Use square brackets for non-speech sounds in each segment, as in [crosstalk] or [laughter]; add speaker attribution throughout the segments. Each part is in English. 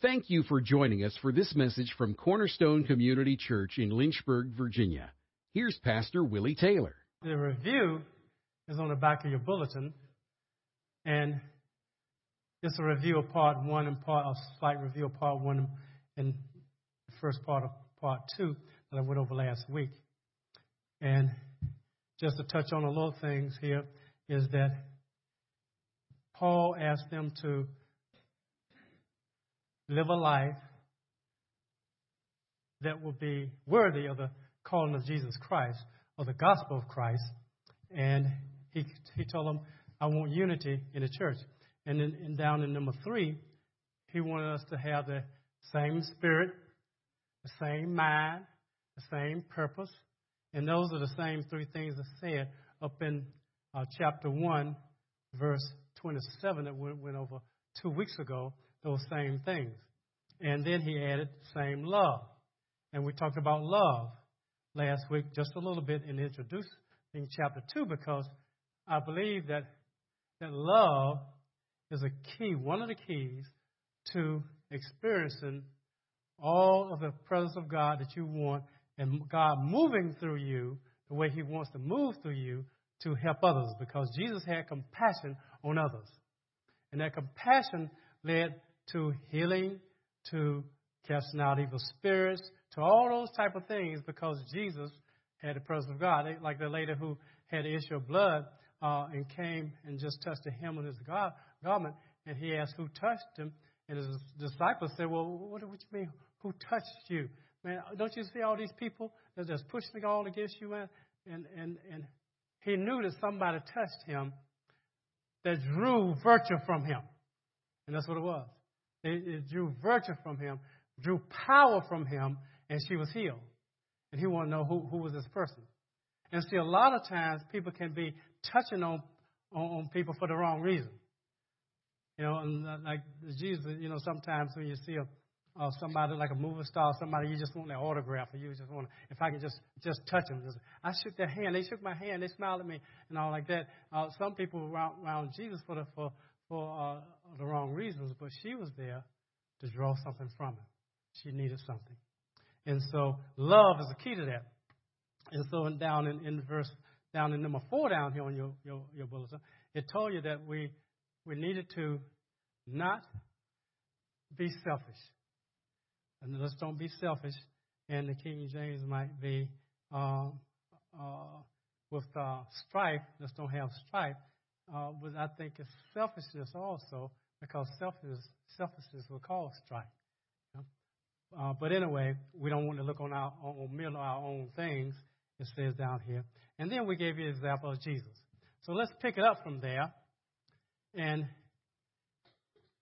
Speaker 1: Thank you for joining us for this message from Cornerstone Community Church in Lynchburg, Virginia. Here's Pastor Willie Taylor.
Speaker 2: The review is on the back of your bulletin, and it's a review of part one and part a slight review of part one and the first part of part two that I went over last week. And just to touch on a little things here is that Paul asked them to live a life that will be worthy of the calling of Jesus Christ or the gospel of Christ. And he, he told them, I want unity in the church. And, then, and down in number three, he wanted us to have the same spirit, the same mind, the same purpose. And those are the same three things that said up in uh, chapter 1, verse 27 that we went over two weeks ago those same things. And then he added same love. And we talked about love last week just a little bit in introducing chapter 2 because I believe that, that love is a key, one of the keys to experiencing all of the presence of God that you want and God moving through you the way He wants to move through you to help others because Jesus had compassion on others. And that compassion led to healing, to casting out evil spirits, to all those type of things because Jesus had the presence of God. Like the lady who had the issue of blood uh, and came and just touched the hem of his garment, and he asked who touched him, and his disciples said, "Well, what, what do you mean? Who touched you? Man, don't you see all these people that just pushing all against you?" And and and he knew that somebody touched him that drew virtue from him. And that's what it was. It, it drew virtue from him, drew power from him, and she was healed. And he wanted to know who, who was this person. And see, a lot of times people can be touching on, on, on people for the wrong reason. You know, and uh, like Jesus, you know, sometimes when you see a, uh, somebody like a movie star, somebody you just want their autograph, or you just want, if I can just just touch them. Just, I shook their hand, they shook my hand, they smiled at me, and all like that. Uh, some people around, around Jesus for the for for uh, the wrong reasons, but she was there to draw something from him. She needed something, and so love is the key to that. And so down in, in verse down in number four down here on your, your your bulletin, it told you that we we needed to not be selfish and let's don't be selfish. And the King James might be uh, uh, with uh, strife. Let's don't have strife. Uh, but I think it's selfishness also, because selfishness, will cause strife. Uh, but anyway, we don't want to look on our on merely our own things. It says down here, and then we gave you an example of Jesus. So let's pick it up from there. And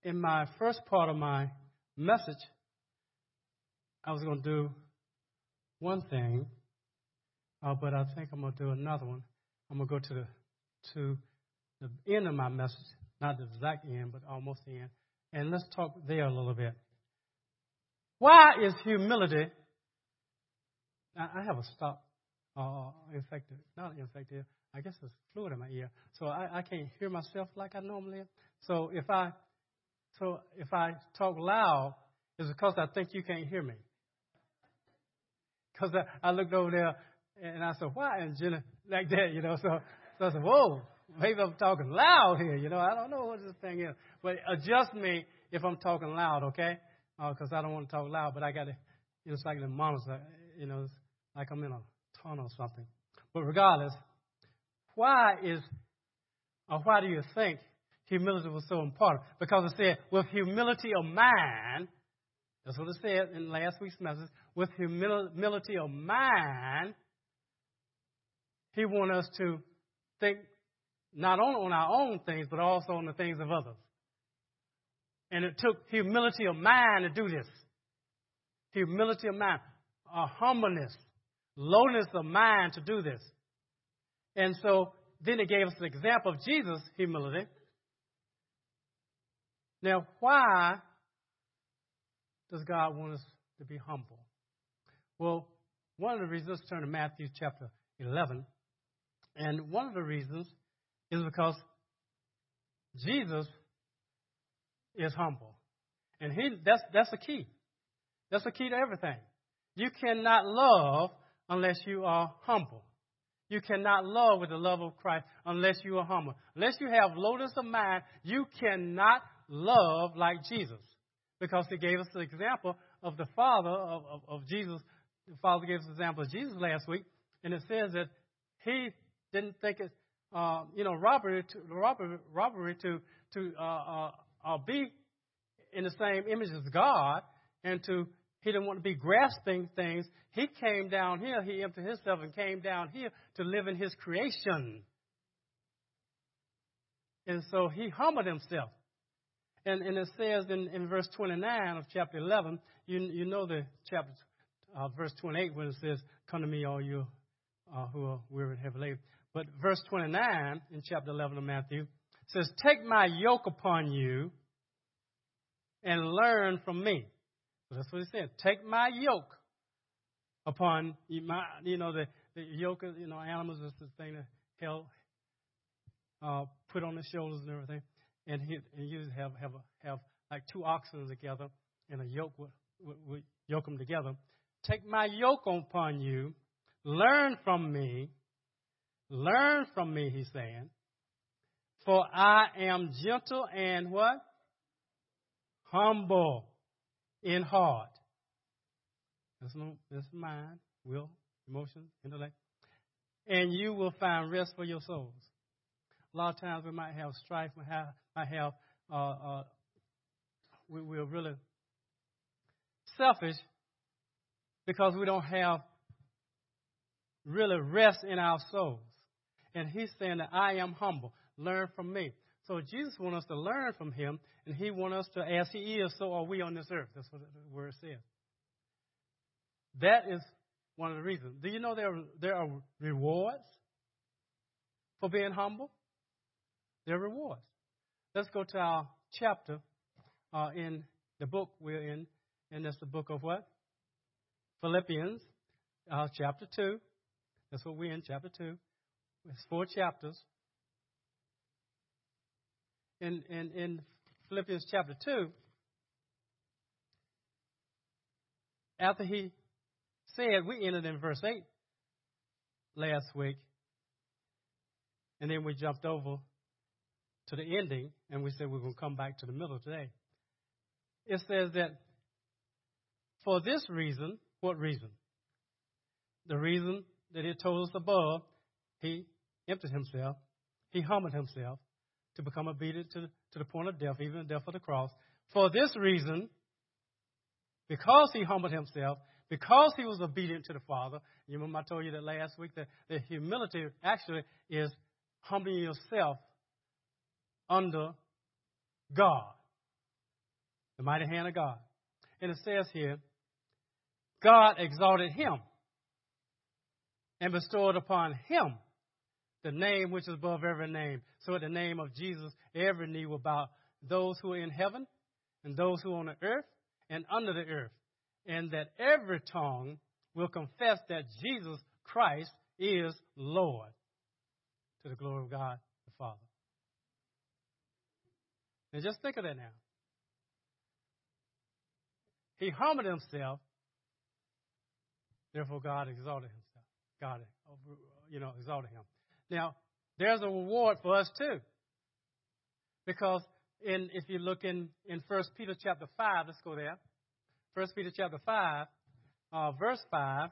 Speaker 2: in my first part of my message, I was going to do one thing, uh, but I think I'm going to do another one. I'm going to go to the to the end of my message, not the exact end, but almost the end, and let's talk there a little bit. Why is humility? I have a stop uh, infected, not infected. I guess it's fluid in my ear, so I, I can't hear myself like I normally. Am. So if I so if I talk loud, it's because I think you can't hear me. Because I, I looked over there and I said, why? And Jenna, like that, you know. So, so I said, whoa, maybe I'm talking loud here, you know. I don't know what this thing is. But adjust me if I'm talking loud, okay? Because uh, I don't want to talk loud, but I got to, you know, it's like the monster, you know, it's like I'm in a tunnel or something. But regardless, why is, or why do you think humility was so important? Because it said, with humility of mind, that's what it said in last week's message. With humility of mind, He wants us to think not only on our own things, but also on the things of others. And it took humility of mind to do this. Humility of mind, a humbleness, lowness of mind to do this. And so then it gave us an example of Jesus' humility. Now, why does God want us to be humble? Well, one of the reasons, let's turn to Matthew chapter 11. And one of the reasons is because Jesus is humble. And he, that's, that's the key. That's the key to everything. You cannot love unless you are humble. You cannot love with the love of Christ unless you are humble. Unless you have lowness of mind, you cannot love like Jesus. Because he gave us the example of the Father of, of, of Jesus. The Father gave us the example of Jesus last week, and it says that he didn't think it, uh, you know, robbery to robbery, robbery to to uh, uh, uh, be in the same image as God, and to he didn't want to be grasping things. He came down here. He emptied himself and came down here to live in his creation. And so he humbled himself. And, and it says in, in verse 29 of chapter 11, you, you know the chapter, uh, verse 28 when it says, Come to me, all you uh, who are weary and heavy laden. But verse 29 in chapter 11 of Matthew says, Take my yoke upon you and learn from me. So that's what he said. Take my yoke upon my, you know, the, the yoke of, you know, animals is the thing that held, uh, put on the shoulders and everything. And he, and you have, have, have like two oxen together and a yoke would, would, would yoke them together. Take my yoke upon you. Learn from me. Learn from me, he's saying. For I am gentle and what? Humble in heart. That's, no, that's mind, will, emotion, intellect. And you will find rest for your souls. A lot of times we might have strife, we have, might have, uh, uh, we, we're really selfish because we don't have really rest in our souls. And he's saying that I am humble. Learn from me. So Jesus wants us to learn from him, and he wants us to, as he is, so are we on this earth. That's what the word says. That is one of the reasons. Do you know there are, there are rewards for being humble? There are rewards. Let's go to our chapter uh, in the book we're in, and that's the book of what? Philippians, uh, chapter 2. That's what we're in, chapter 2. It's four chapters in, in, in Philippians chapter 2, after he said, we ended in verse 8 last week, and then we jumped over to the ending, and we said we're going to come back to the middle today. It says that for this reason, what reason? The reason that it told us above, he emptied himself, he humbled himself, to become obedient to, to the point of death, even the death of the cross. For this reason, because he humbled himself, because he was obedient to the Father, you remember I told you that last week that, that humility actually is humbling yourself under God, the mighty hand of God. And it says here, God exalted him and bestowed upon him the name which is above every name. So at the name of Jesus, every knee will bow. Those who are in heaven and those who are on the earth and under the earth. And that every tongue will confess that Jesus Christ is Lord to the glory of God the Father. And just think of that now. He humbled himself, therefore God exalted himself. God, you know, exalted him. Now, there's a reward for us too. Because in, if you look in, in 1 Peter chapter 5, let's go there. 1 Peter chapter 5, uh, verse 5. I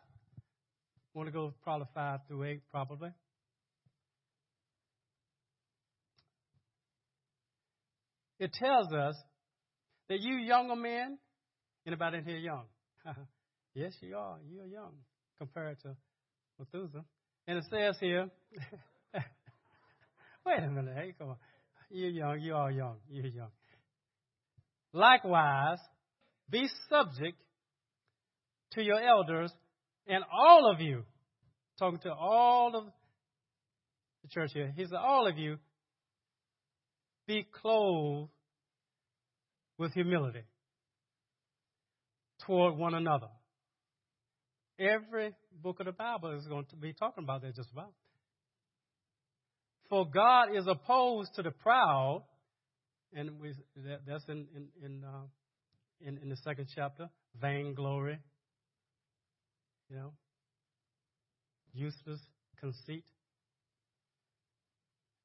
Speaker 2: want to go probably 5 through 8, probably. It tells us that you younger men, anybody in here young? [laughs] yes, you are. You're young compared to Methuselah. And it says here, [laughs] wait a minute, hey, come on. You're young, you are young, you're young. Likewise, be subject to your elders, and all of you, talking to all of the church here, he said, all of you, be clothed with humility toward one another. Every book of the Bible is going to be talking about that just about. For God is opposed to the proud, and we, that, that's in, in, in uh, in, in the second chapter, vainglory, you know, useless conceit.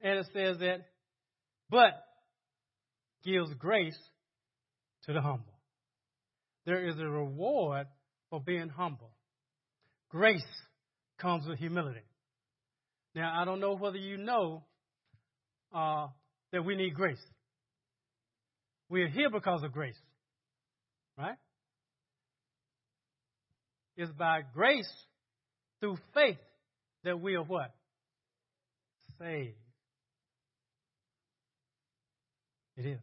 Speaker 2: And it says that, but gives grace to the humble. There is a reward for being humble. Grace comes with humility. Now, I don't know whether you know uh, that we need grace. We are here because of grace, right? It's by grace through faith that we are what? Saved. It is.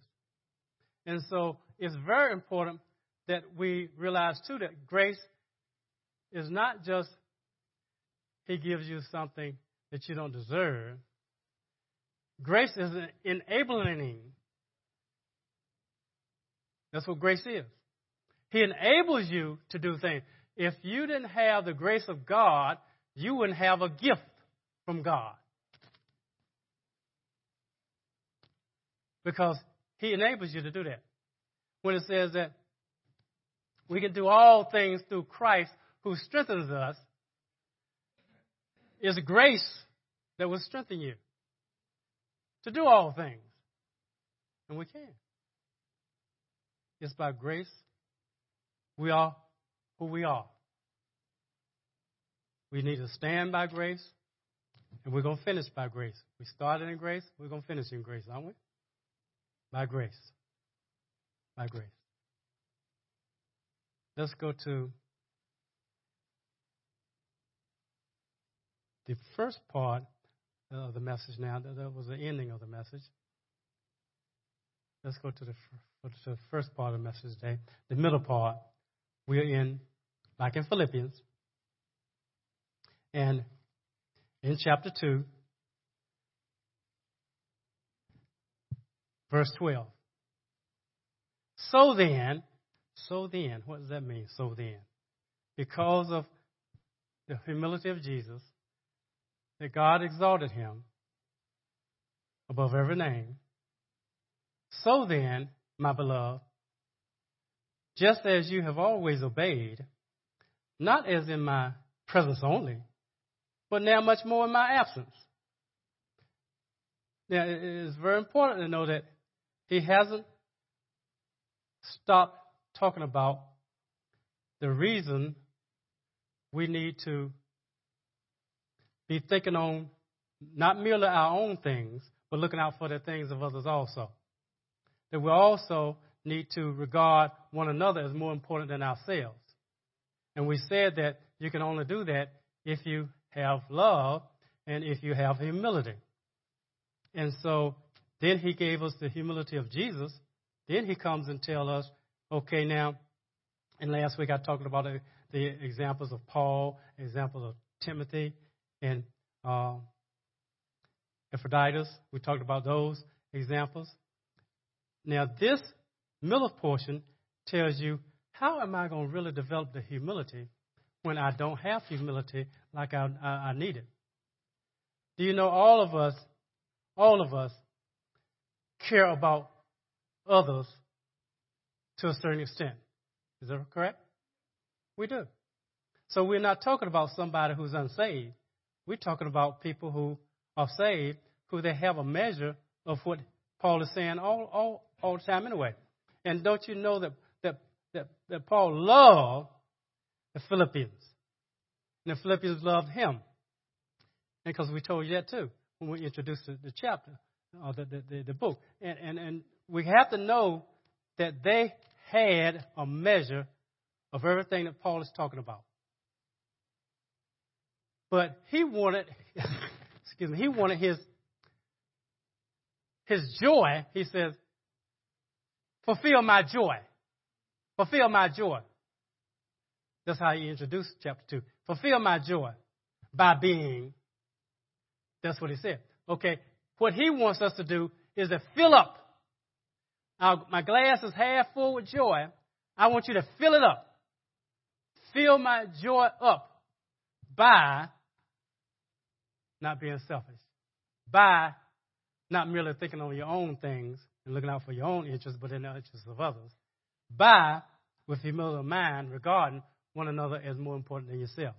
Speaker 2: And so it's very important that we realize too that grace is not just He gives you something that you don't deserve. Grace is enabling. That's what grace is. He enables you to do things. If you didn't have the grace of God, you wouldn't have a gift from God. Because He enables you to do that. When it says that we can do all things through Christ who strengthens us, is grace that will strengthen you to do all things. And we can. It's by grace we are who we are. We need to stand by grace, and we're going to finish by grace. We started in grace, we're going to finish in grace, aren't we? By grace. By grace. Let's go to the first part of the message now. That was the ending of the message. Let's go to the, to the first part of the message today. The middle part, we are in, like in Philippians, and in chapter 2, verse 12. So then, so then, what does that mean? So then, because of the humility of Jesus, that God exalted him above every name. So then, my beloved, just as you have always obeyed, not as in my presence only, but now much more in my absence. Now, it is very important to know that he hasn't stopped talking about the reason we need to be thinking on not merely our own things, but looking out for the things of others also. That we also need to regard one another as more important than ourselves. And we said that you can only do that if you have love and if you have humility. And so then he gave us the humility of Jesus. Then he comes and tells us, okay, now, and last week I talked about the, the examples of Paul, examples of Timothy, and um, Epaphroditus. We talked about those examples. Now, this middle portion tells you how am I going to really develop the humility when I don't have humility like I, I, I need it? Do you know all of us, all of us care about others to a certain extent? Is that correct? We do. So we're not talking about somebody who's unsaved. We're talking about people who are saved, who they have a measure of what Paul is saying all, all, all the time anyway. And don't you know that, that, that, that Paul loved the Philippians? And the Philippians loved him. Because we told you that too when we introduced the, chapter, or the, the, the, the book. And, and, and we have to know that they had a measure of everything that Paul is talking about. But he wanted, [laughs] excuse me, he wanted his his joy. He says, "Fulfill my joy, fulfill my joy." That's how he introduced chapter two. Fulfill my joy by being. That's what he said. Okay, what he wants us to do is to fill up. My glass is half full with joy. I want you to fill it up. Fill my joy up by not being selfish, by not merely thinking on your own things and looking out for your own interests, but in the interests of others. by with humility of mind regarding one another as more important than yourselves.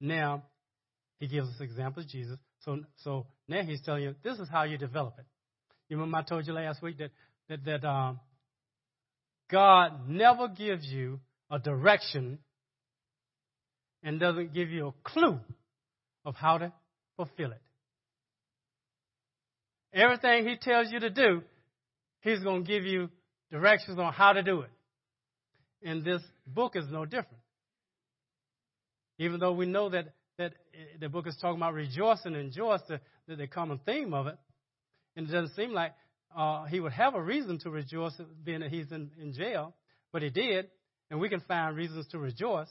Speaker 2: Now, he gives us examples, Jesus. So, so now he's telling you this is how you develop it. You remember I told you last week that that, that um, God never gives you a direction and doesn't give you a clue of how to fulfill it. Everything He tells you to do, He's going to give you directions on how to do it. And this book is no different. Even though we know that, that the book is talking about rejoicing and joy, the, the common theme of it, and it doesn't seem like uh, he would have a reason to rejoice being that he's in, in jail, but he did, and we can find reasons to rejoice.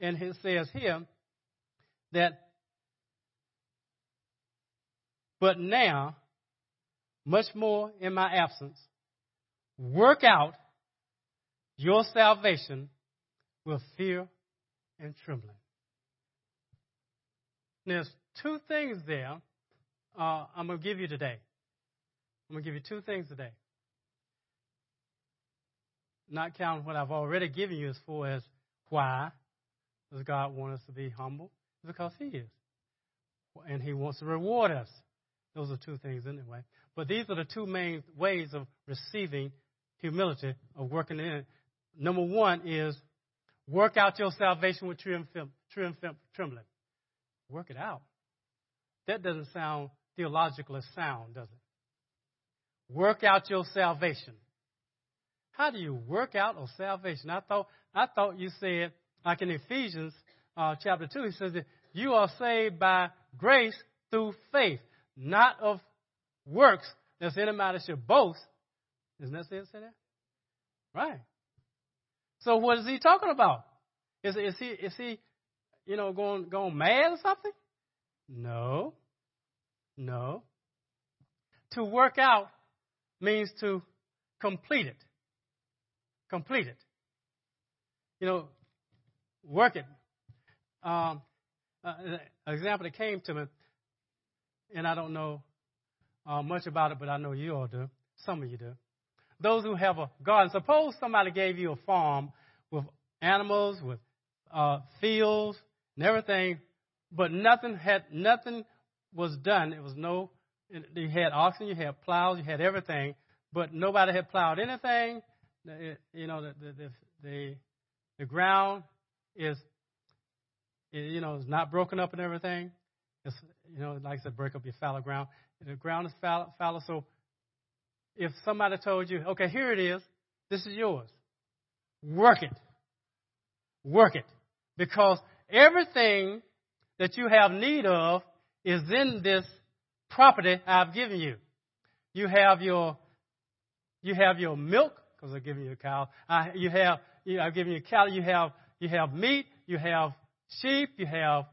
Speaker 2: And it says here that, but now, much more in my absence, work out your salvation with fear and trembling. There's two things there uh, I'm going to give you today. I'm going to give you two things today. Not counting what I've already given you as far as why does God want us to be humble? Because He is. And He wants to reward us. Those are two things anyway. But these are the two main ways of receiving humility, of working in it. Number one is work out your salvation with true and trembling. Work it out. That doesn't sound theologically sound, does it? Work out your salvation. How do you work out your salvation? I thought I thought you said like in Ephesians uh, chapter two, he says that you are saved by grace through faith, not of works. That's any matter should boast. Isn't that say that? Right. So what is he talking about? Is, is he is he you know going going mad or something? No. No. To work out means to complete it. Complete it. You know, work it. Um, uh, an example that came to me, and I don't know uh, much about it, but I know you all do. Some of you do. Those who have a garden. Suppose somebody gave you a farm with animals, with uh, fields, and everything, but nothing had nothing was done. It was no you had oxen, you had plows, you had everything, but nobody had plowed anything. You know, the the the, the ground is, you know, it's not broken up and everything. It's, you know, like I said, break up your fallow ground. The ground is fallow, fallow. So if somebody told you, okay, here it is, this is yours, work it. Work it. Because everything that you have need of is in this property I've given you. You have your, you have your milk, because I've given you a cow. I, you have, you, I've given you a cow. You have, you have meat. You have sheep. You have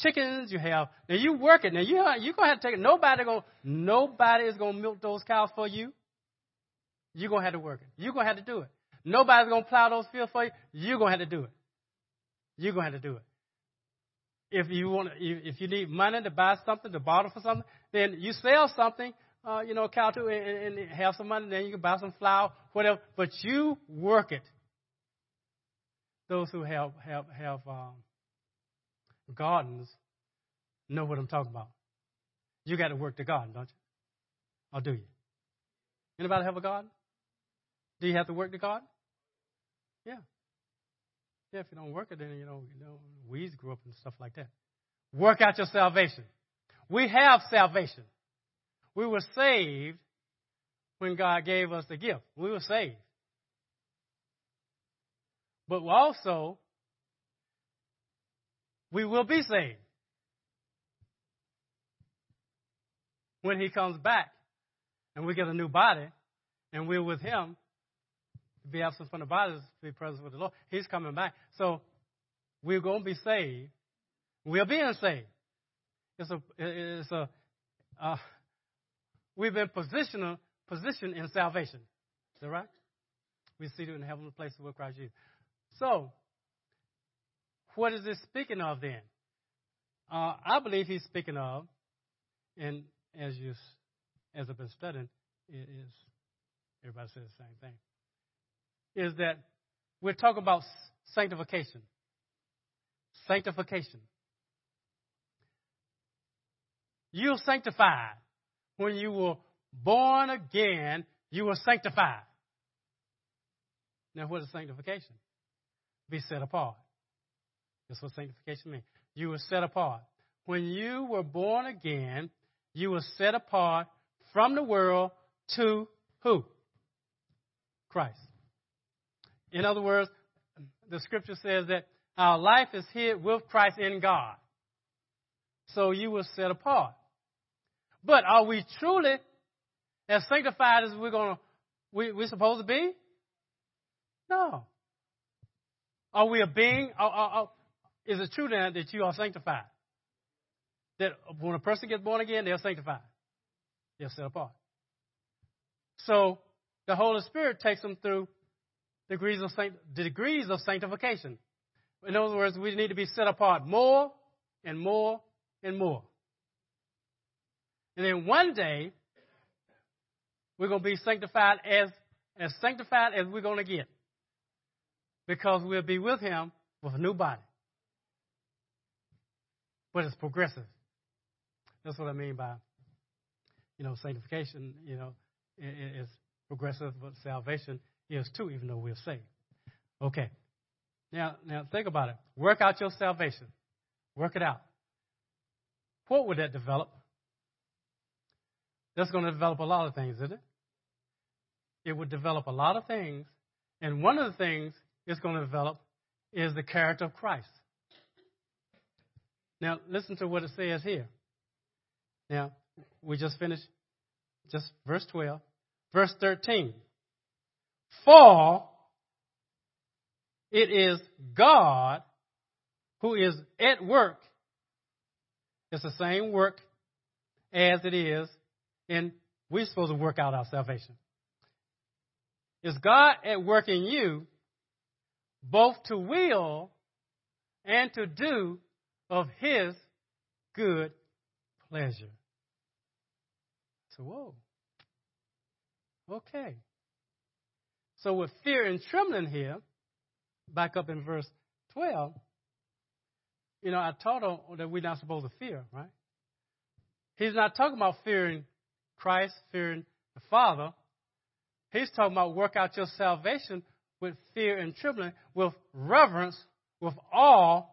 Speaker 2: chickens. You have, now you work it. Now you, you're going to have to take it. Nobody going nobody is to milk those cows for you. You're to have to work it. You're to have to do it. Nobody's to plow those fields for you. You're to have to do it. You're to have to do it. If you want, if you need money to buy something, to borrow for something, then you sell something, uh, you know, cow to and, and have some money. Then you can buy some flour, whatever. But you work it. Those who have have have um, gardens know what I'm talking about. You got to work the garden, don't you? Or do you? Anybody have a garden? Do you have to work the garden? Yeah. Yeah, if you don't work it, then you know, you know weeds grow up and stuff like that. Work out your salvation. We have salvation. We were saved when God gave us the gift. We were saved. But also, we will be saved when He comes back and we get a new body and we're with Him be absent from the body to be present with the Lord. He's coming back. So we're going to be saved. We're being saved. It's a, it's a, uh, we've been positioned, positioned in salvation. Is that right? We see it in heavenly places with Christ Jesus. So, what is this speaking of then? Uh, I believe he's speaking of, and as you, as I've been studying, it is everybody says the same thing, is that we're talking about sanctification. Sanctification. You're sanctified. When you were born again, you were sanctified. Now, what is sanctification? Be set apart. That's what sanctification means. You were set apart. When you were born again, you were set apart from the world to who? Christ. In other words, the scripture says that our life is hid with Christ in God. So you were set apart. But are we truly as sanctified as we're gonna we, we're supposed to be? No. Are we a being? Are, are, are, is it true then that you are sanctified? That when a person gets born again, they're sanctified. They're set apart. So the Holy Spirit takes them through degrees of, degrees of sanctification. In other words, we need to be set apart more and more and more. And then one day, we're going to be sanctified as, as sanctified as we're going to get. Because we'll be with Him with a new body. But it's progressive. That's what I mean by, you know, sanctification, you know, is progressive, but salvation is too, even though we're saved. Okay. Now, now think about it. Work out your salvation. Work it out. What would that develop? That's going to develop a lot of things, isn't it? It would develop a lot of things. And one of the things it's going to develop is the character of Christ. Now, listen to what it says here. Now, we just finished just verse 12. Verse 13. For it is God who is at work. It's the same work as it is and we're supposed to work out our salvation. Is God at work in you both to will and to do of His good pleasure? So, whoa. Okay. So, with fear and trembling here, back up in verse 12, you know, I taught them that we're not supposed to fear, right? He's not talking about fearing Christ, fearing the Father. He's talking about work out your salvation with fear and trembling, with reverence, with awe,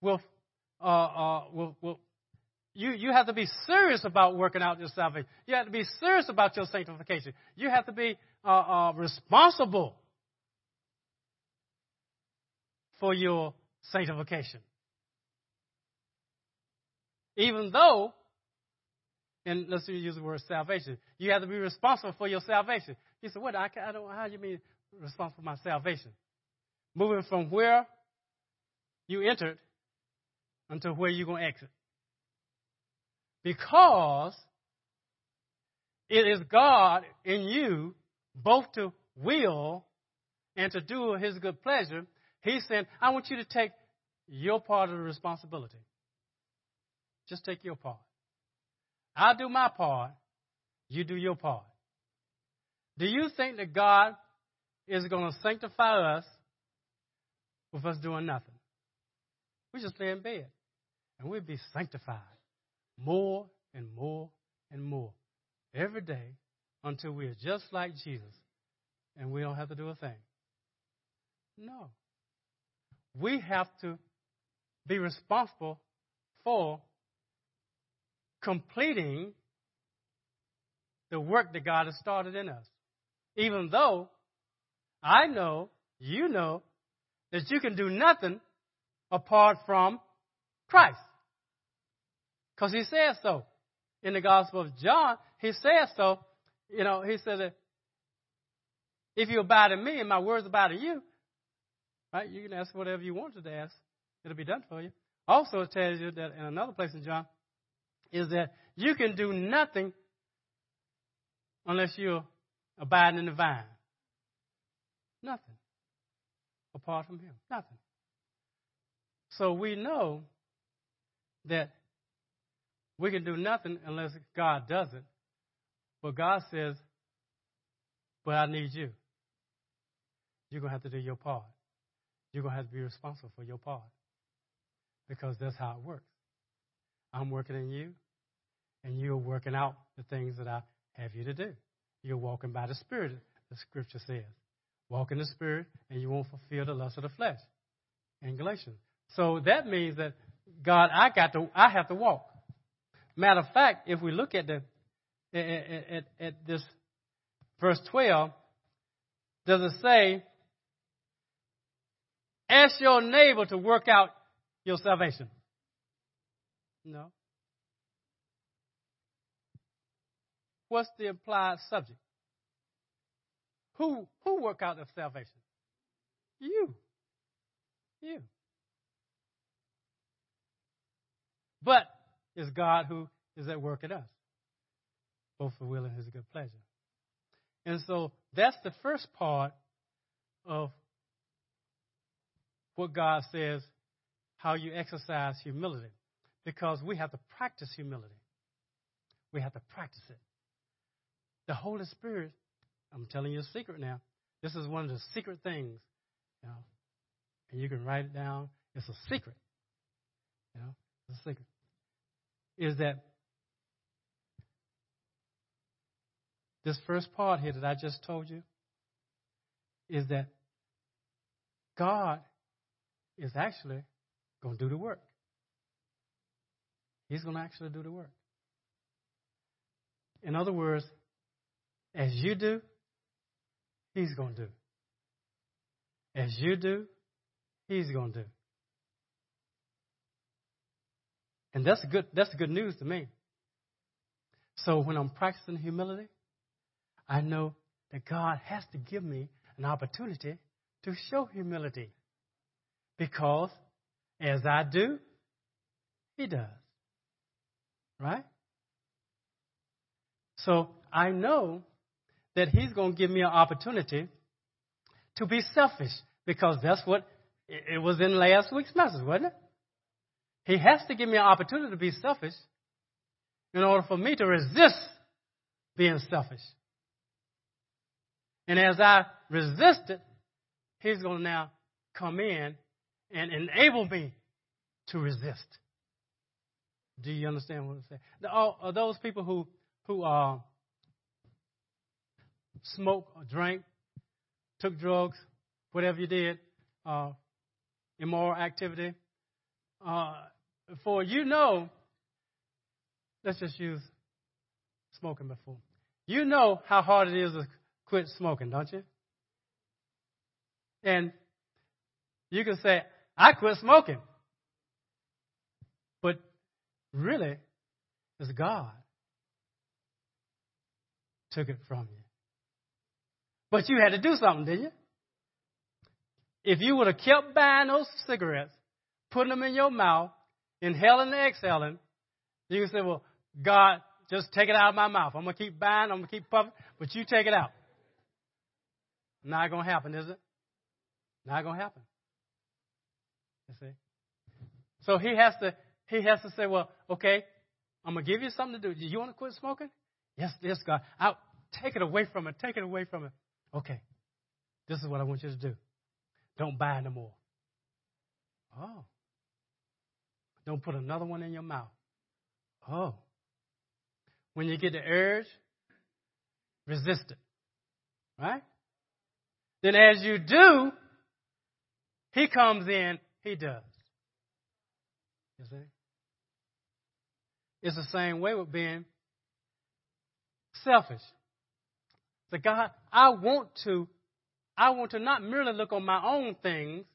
Speaker 2: with, uh, uh, with, with you, you have to be serious about working out your salvation. You have to be serious about your sanctification. You have to be uh, uh, responsible for your sanctification. Even though and let's use the word salvation. You have to be responsible for your salvation. He said, "What? I, I don't. How you mean responsible for my salvation? Moving from where you entered until where you're going to exit, because it is God in you both to will and to do His good pleasure. He's saying, I want you to take your part of the responsibility. Just take your part. I'll do my part, you do your part. Do you think that God is going to sanctify us with us doing nothing? We just lay in bed and we'll be sanctified more and more and more every day until we are just like Jesus and we don't have to do a thing. No. We have to be responsible for completing the work that God has started in us. Even though I know, you know, that you can do nothing apart from Christ. Because he says so. In the Gospel of John, he says so. You know, he said that if you abide in me and my words abide in you, right, you can ask whatever you want to ask. It'll be done for you. Also, it tells you that in another place in John, is that you can do nothing unless you're abiding in the vine. Nothing. Apart from Him. Nothing. So we know that we can do nothing unless God does it. But God says, But I need you. You're going to have to do your part. You're going to have to be responsible for your part. Because that's how it works. I'm working in you, and you're working out the things that I have you to do. You're walking by the Spirit, the scripture says. Walk in the Spirit, and you won't fulfill the lust of the flesh. In Galatians. So that means that God, I got to, I have to walk. Matter of fact, if we look at the at, at, at this verse 12, does it say, ask your neighbor to work out your salvation? No. What's the implied subject? Who who work out the salvation? You. You. But it's God who is at work in us, both for will and his good pleasure. And so that's the first part of what God says, how you exercise humility. Because we have to practice humility. We have to practice it. The Holy Spirit, I'm telling you a secret now. This is one of the secret things. You know, and you can write it down. It's a secret. You know, it's a secret. Is that this first part here that I just told you is that God is actually going to do the work. He's going to actually do the work. In other words, as you do, He's going to do. As you do, He's going to do. And that's good, that's good news to me. So when I'm practicing humility, I know that God has to give me an opportunity to show humility. Because as I do, He does. Right? So I know that He's going to give me an opportunity to be selfish because that's what it was in last week's message, wasn't it? He has to give me an opportunity to be selfish in order for me to resist being selfish. And as I resist it, He's going to now come in and enable me to resist. Do you understand what I'm saying? Are those people who who uh, smoke or drank, took drugs, whatever you did, uh, immoral activity, uh, for you know, let's just use smoking before. You know how hard it is to quit smoking, don't you? And you can say, I quit smoking. But really, it's God took it from you. But you had to do something, didn't you? If you would have kept buying those cigarettes, putting them in your mouth, inhaling and exhaling, you can say, well, God, just take it out of my mouth. I'm going to keep buying, I'm going to keep puffing, but you take it out. Not going to happen, is it? Not going to happen. You see? So he has to he has to say, well, okay, I'm gonna give you something to do. Do you want to quit smoking? Yes, yes, God. I'll take it away from it. Take it away from it. Okay. This is what I want you to do. Don't buy no more. Oh. Don't put another one in your mouth. Oh. When you get the urge, resist it. Right? Then as you do, he comes in, he does. You see? It's the same way with being selfish. So God, I want to, I want to not merely look on my own things,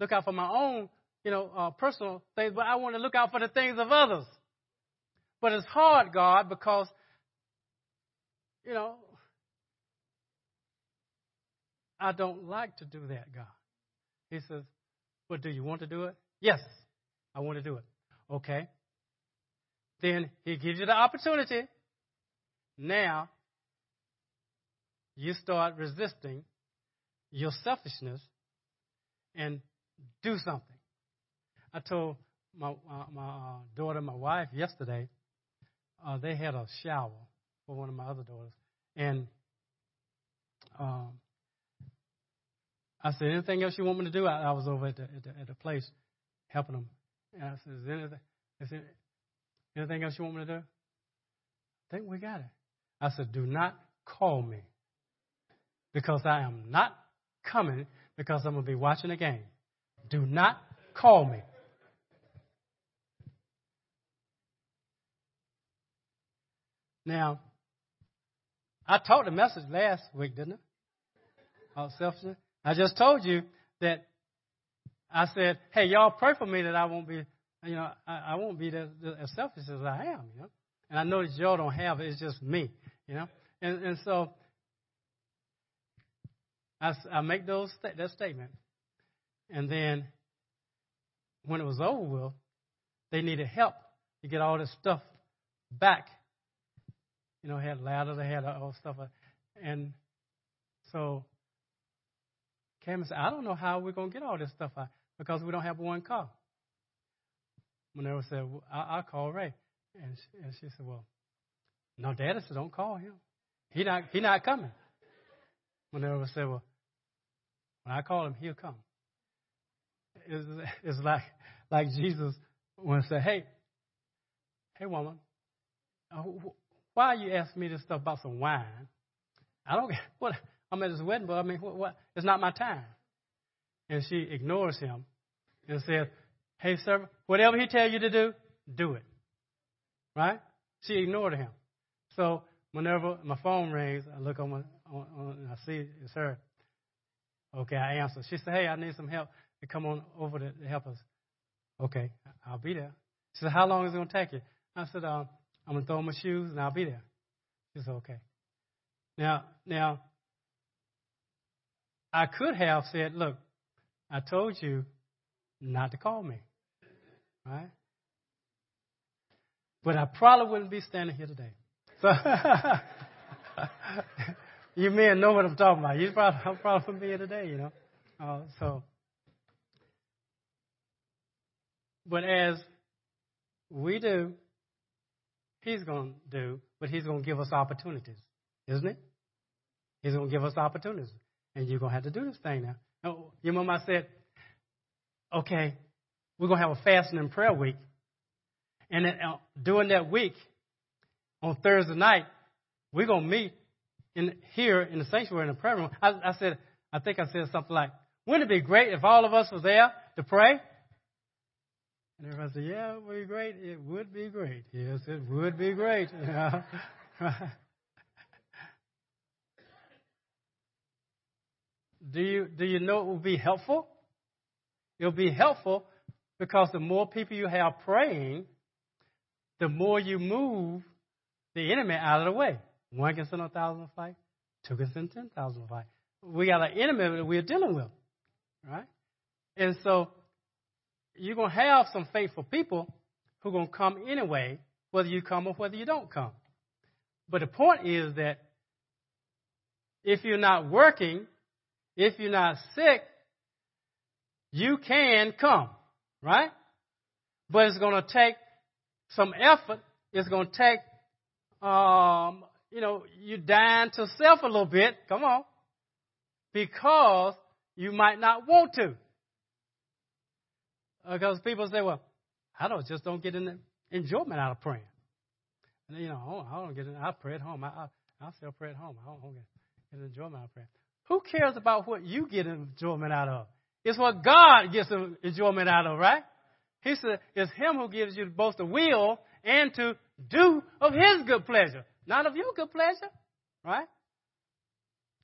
Speaker 2: look out for my own, you know, uh, personal things, but I want to look out for the things of others. But it's hard, God, because, you know, I don't like to do that, God. He says, But do you want to do it? Yes, I want to do it. Okay. Then he gives you the opportunity. Now, you start resisting your selfishness and do something. I told my, uh, my uh, daughter, my wife, yesterday, uh, they had a shower for one of my other daughters. And um, I said, anything else you want me to do? I, I was over at the, at the, at the place helping them. And I said, is there anything, is anything else you want me to do? I think we got it. I said, do not call me because I am not coming because I'm going to be watching the game. Do not call me. Now, I taught the message last week, didn't I? About selfishness. I just told you that I said, "Hey, y'all pray for me that I won't be, you know, I, I won't be as, as selfish as I am, you know." And I know that y'all don't have it; it's just me, you know. And and so I, I make those that statement, and then when it was over with, they needed help to get all this stuff back. You know, had ladder, they had uh, all stuff, uh, and so came and said, I don't know how we're to get all this stuff out because we don't have one car. Minerva said, well, I- will call Ray. And she, and she said, Well, no, Daddy said, Don't call him. He not, he not coming. Minerva said, Well, when I call him, he'll come. It's, it's like, like Jesus when he said, Hey, hey, woman, uh, why are you asking me this stuff about some wine? I don't, what, I'm at his wedding, but I mean, what, what? It's not my time. And she ignores him and says, Hey, sir, whatever he tell you to do, do it. Right? She ignored him. So whenever my phone rings, I look on my, on, on, and I see it's her. Okay, I answer. She said, Hey, I need some help come on over to, help us. Okay, I'll be there. She said, How long is it going to take you? I said, um, I'm going to throw my shoes and I'll be there. She said, Okay. Now, now, I could have said, Look, I told you not to call me. Right? But I probably wouldn't be standing here today. So [laughs] you men know what I'm talking about. You're probably I'm probably here today, you know. Uh, so but as we do, he's going to do, but he's going to give us opportunities, isn't he? He's going to give us opportunities. And you're going to have to do this thing now. now your mama said, okay, we're going to have a fasting and prayer week. And then, uh, during that week, on Thursday night, we're going to meet in here in the sanctuary in the prayer room. I, I said, I think I said something like, wouldn't it be great if all of us was there to pray? And everybody said, yeah, it would be great. It would be great. Yes, it would be great. [laughs] [laughs] do you do you know it will be helpful? It'll be helpful because the more people you have praying, the more you move the enemy out of the way. One can send a thousand fight, two can send ten thousand fight. We got an enemy that we're dealing with, right? And so you're to have some faithful people who are to come anyway, whether you come or whether you don't come. But the point is that if you're not working, if you're not sick, you can come, right? But it's going to take some effort. It's going to take, um, you know, you dying to self a little bit. Come on. Because you might not want to. Uh, because people say, well, I don't just don't get an enjoyment out of praying. And, you know, oh, I don't get it. I pray at home. I, I, I still pray at home. I don't, don't get, get enjoyment out of praying. Who cares about what you get enjoyment out of? It's what God gets enjoyment out of, right? He said, it's Him who gives you both the will and to do of His good pleasure, not of your good pleasure, right?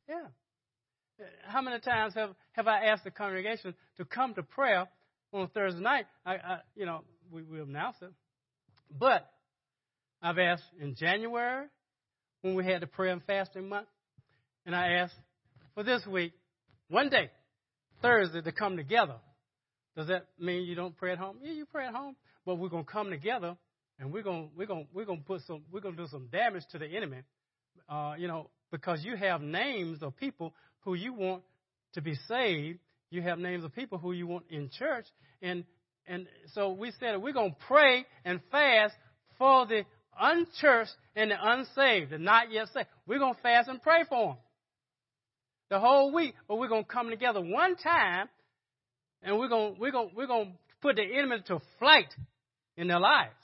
Speaker 2: Yeah. How many times have, have I asked the congregation to come to prayer on Thursday night? I, I you know, we will announce it. But I've asked in January when we had the prayer and fasting month, and I asked for this week, one day, Thursday, to come together. Does that mean you don't pray at home? Yeah, you pray at home, but we're gonna come together and we're gonna we're gonna we're gonna put some we're gonna do some damage to the enemy, uh, you know, because you have names of people who you want to be saved. You have names of people who you want in church, and and so we said we're gonna pray and fast for the unchurched and the unsaved, the not yet saved. We're gonna fast and pray for them. the whole week, but we're going to come together one time and we're going we're going we're going to put the enemy to flight in their lives.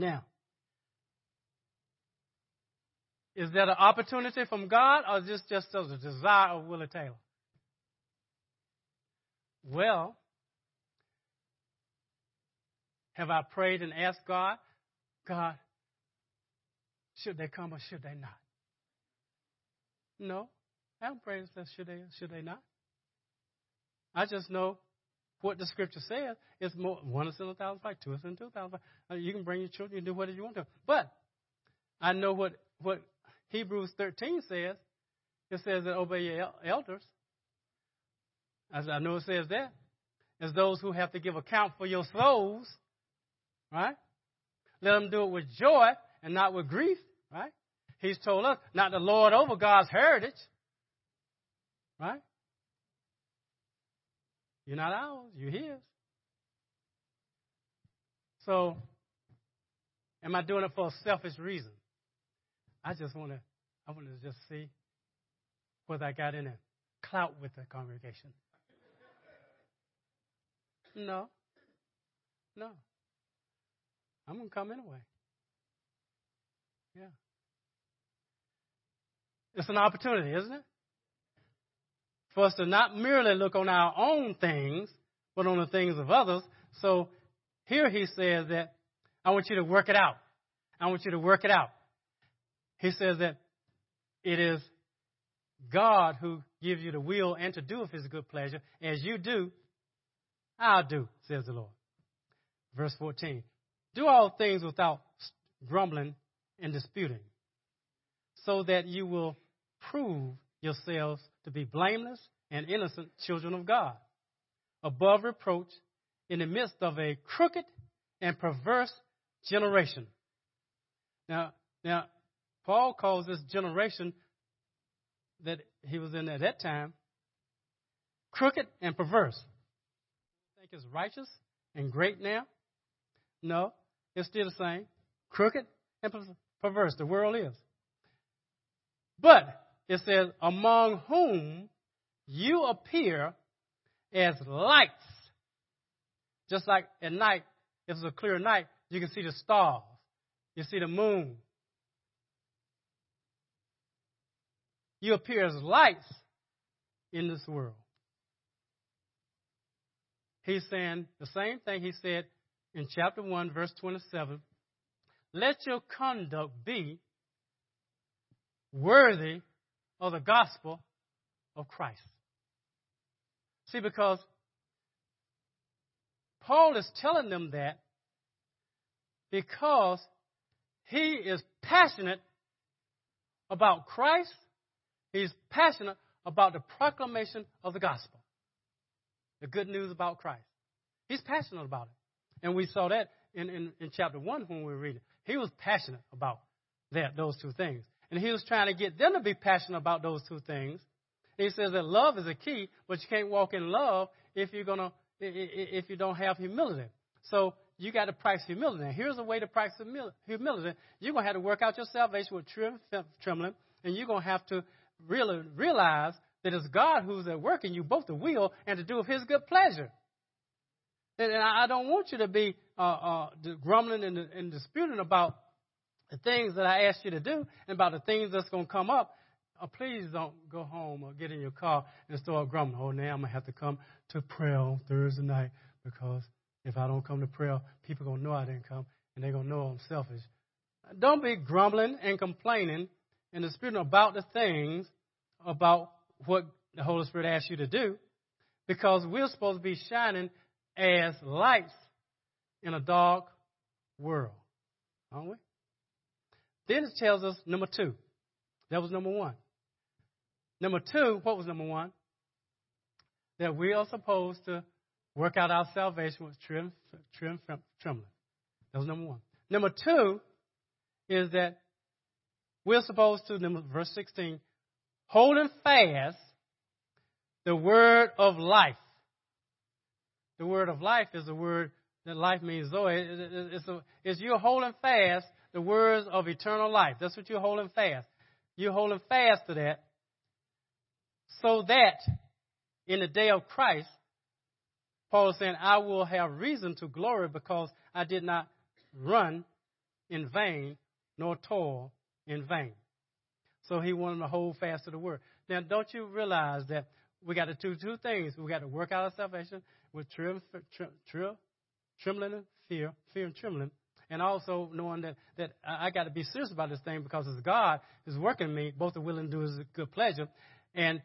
Speaker 2: Now, is that an opportunity from God or is this just a desire of Willie Taylor? Well, have I prayed and asked God, God, should they come or should they not? No. I haven't prayed and said, should they, should they not? I just know what the scripture says. It's more one is in a thousand fight, two is in two thousand fight. Uh, you can bring your children, you do whatever you want to. But I know what, what Hebrews 13 says. It says that obey your elders. As I know it says that. As those who have to give account for your souls. Right? Let them do it with joy and not with grief. Right? He's told us not to lord over God's heritage. Right? You're not ours, you're his. So, am I doing it for a selfish reason? I just want to, I want to just see whether I got in any clout with the congregation. No. No. I'm to come anyway. Yeah. It's an opportunity, isn't it? For us to not merely look on our own things, but on the things of others. So here he says that I want you to work it out. I want you to work it out. He says that it is God who gives you the will and to do of his good pleasure. As you do, I'll do, says the Lord. Verse 14. Do all things without grumbling and disputing, so that you will prove yourselves to be blameless and innocent children of God, above reproach in the midst of a crooked and perverse generation. Now, now, Paul calls this generation that he was in at that time crooked and perverse. You think it's righteous and great now? No, it's still the same. Crooked and perverse. The world is. But it says, among whom you appear as lights. Just like at night, if it's a clear night, you can see the stars. You see the moon. You appear as lights in this world. He's saying the same thing he said in chapter 1, verse 27. Let your conduct be worthy of the gospel of Christ. See, because Paul is telling them that because he is passionate about Christ, he's passionate about the proclamation of the gospel, the good news about Christ. He's passionate about it. And we saw that in, in, in chapter 1 when we were reading. He was passionate about that, those two things. And he was trying to get them to be passionate about those two things. And he says that love is a key, but you can't walk in love if you're gonna if you don't have humility. So you got to practice humility. And here's a way to practice humility. You're gonna have to work out your salvation with trembling, and you're gonna have to really realize that it's God who's at work in you, both the will and to do of His good pleasure. And I don't want you to be uh, uh, grumbling and, and disputing about the things that I asked you to do and about the things that's going to come up, uh, please don't go home or get in your car and start grumbling. Oh, now I'm going to have to come to prayer on Thursday night because if I don't come to prayer, people are going to know I didn't come and they're going to know I'm selfish. Don't be grumbling and complaining in the spirit about the things about what the Holy Spirit asks you to do because we're supposed to be shining as lights in a dark world, aren't we? Then it tells us number two. That was number one. Number two, what was number one? That we are supposed to work out our salvation with trim, trim, trembling. That was number one. Number two is that we're supposed to, verse 16, holding fast the word of life. The word of life is the word that life means Zoe. It's, a, it's you're holding fast the words of eternal life. That's what you're holding fast. you're holding fast to that so that in the day of Christ, Paul is saying, I will have reason to glory because I did not run in vain nor toil in vain. So he wanted to hold fast to the word. Now, don't you realize that we got to do two things? We got to work out our salvation with trim, trim, trim, trembling fear, fear and trembling, and also knowing that, that I got to be serious about this thing because as God is working me, both are willing to do His good pleasure. And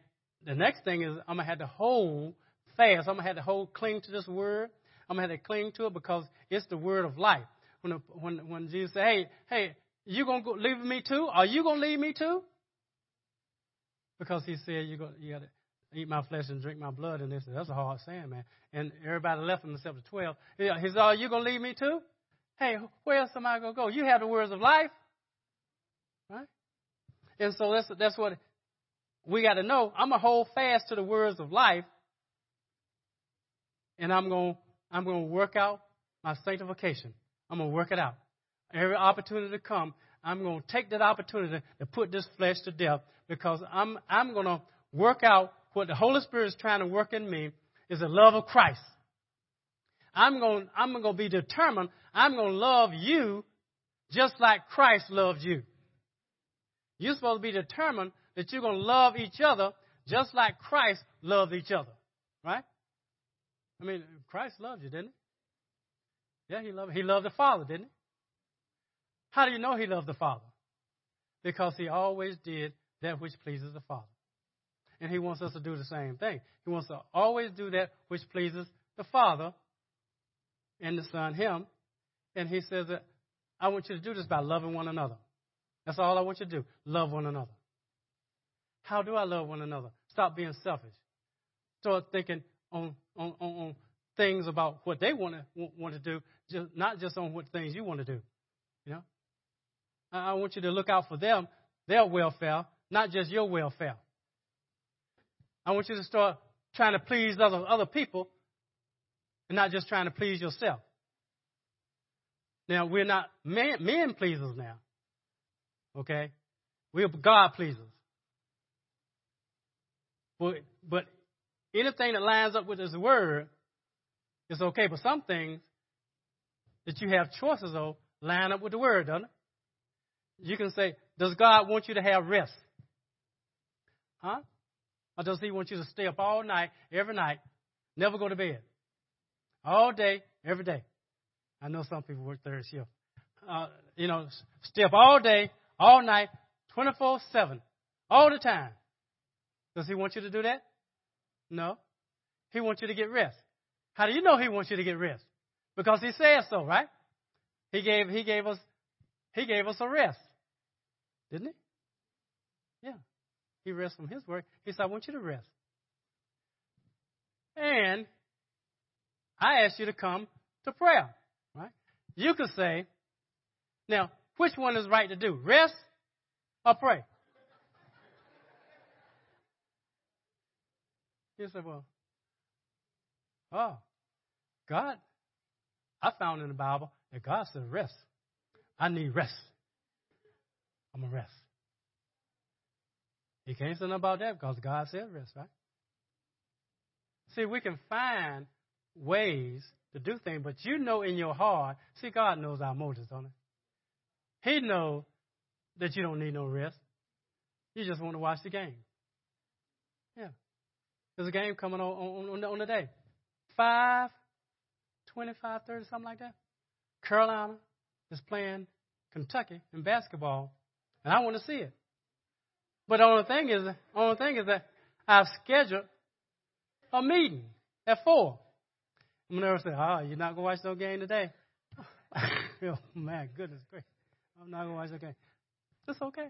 Speaker 2: the next thing is I'm going to have to hold fast. I'm going to have to hold, cling to this word. I'm going to have to cling to it because it's the word of life. When, when, when Jesus said, hey, hey, you going to leave me too? Are you going to leave me too? Because he said, you got you to eat my flesh and drink my blood. And said, that's a hard saying, man. And everybody left him except the 12. He said, are you going to leave me too? Hey, where else am I going to go? You have the words of life. Right? And so that's, that's what we got to know. I'm going to hold fast to the words of life. And I'm going, I'm going to work out my sanctification. I'm going to work it out. Every opportunity to come, I'm going to take that opportunity to put this flesh to death because I'm, I'm going to work out what the Holy Spirit is trying to work in me is the love of Christ. I'm going, I'm going to be determined. I'm going to love you just like Christ loved you. You're supposed to be determined that you're going to love each other just like Christ loved each other. Right? I mean, Christ loved you, didn't he? Yeah, he loved he loved the Father, didn't he? How do you know he loved the Father? Because he always did that which pleases the Father. And he wants us to do the same thing. He wants to always do that which pleases the Father and the Son, him. And he says that I want you to do this by loving one another. That's all I want you to do. Love one another. How do I love one another? Stop being selfish. Start thinking on, on, on, on things about what they want to want to do, just, not just on what things you want to do. You know, I, I want you to look out for them, their welfare, not just your welfare. I want you to start trying to please other other people, and not just trying to please yourself. Now we're not men, men pleasers now. Okay, we're God pleasers. But, but anything that lines up with His Word is okay. But some things that you have choices of line up with the Word, doesn't it? You can say, Does God want you to have rest? Huh? Or does He want you to stay up all night, every night, never go to bed? All day, every day. I know some people work third shift. Uh, you know, stay up all day, all night, 24 7, all the time. Does he want you to do that? No. He wants you to get rest. How do you know he wants you to get rest? Because he says so, right? He gave he gave us he gave us a rest. Didn't he? Yeah. He rests from his work. He said, I want you to rest. And I asked you to come to prayer. You could say, now, which one is right to do? Rest or pray? He said, Well, oh, God, I found in the Bible that God said rest. I need rest. I'm going to rest. He can't say nothing about that because God said rest, right? See, we can find ways to do things, but you know in your heart, see, God knows our motives, don't he? He knows that you don't need no rest. You just want to watch the game. Yeah. There's a game coming on on, on, the, on the day. 5, 25, 30, something like that. Carolina is playing Kentucky in basketball, and I want to see it. But the only thing is, the only thing is that I've scheduled a meeting at four. I'm never say, "Oh, you're not gonna watch no game today." [laughs] oh man, goodness gracious, I'm not gonna watch the game. That's okay.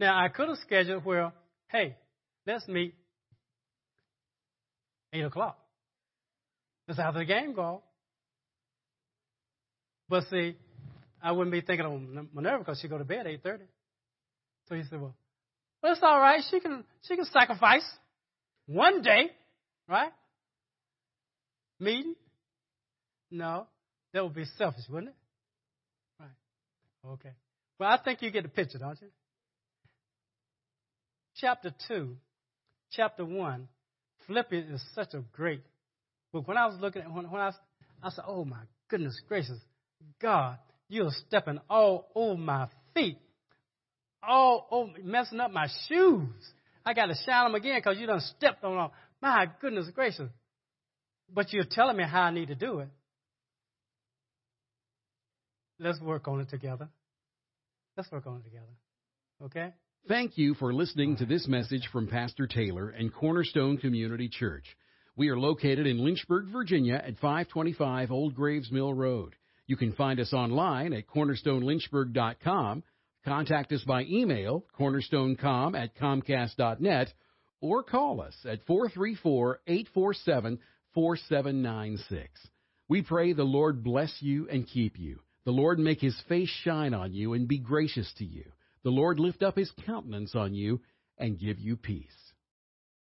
Speaker 2: Now I could have scheduled where, hey, let's meet 8 o'clock. That's after the game go. But see, I wouldn't be thinking of Minerva because she go to bed at 8.30. So he said, well, well, it's all right. She can, she can sacrifice one day, right? Meeting? No, that would be selfish, wouldn't it? Right. Okay. Well, I think you get the picture, don't you? chapter 2, chapter 1, Philippians is such a great book. When I was looking at when, when I, I said, oh my goodness gracious, God, you're stepping all over my feet, all over, messing up my shoes. I got to shine them again because you done stepped on them. My goodness gracious. But you're telling me how I need to do it. Let's work on it together. Let's work on it together. Okay?
Speaker 1: Thank you for listening to this message from Pastor Taylor and Cornerstone Community Church. We are located in Lynchburg, Virginia at 525 Old Graves Mill Road. You can find us online at cornerstonelynchburg.com, contact us by email, cornerstonecom at comcast.net, or call us at 434 847 4796. We pray the Lord bless you and keep you. The Lord make his face shine on you and be gracious to you. The Lord lift up his countenance on you and give you peace.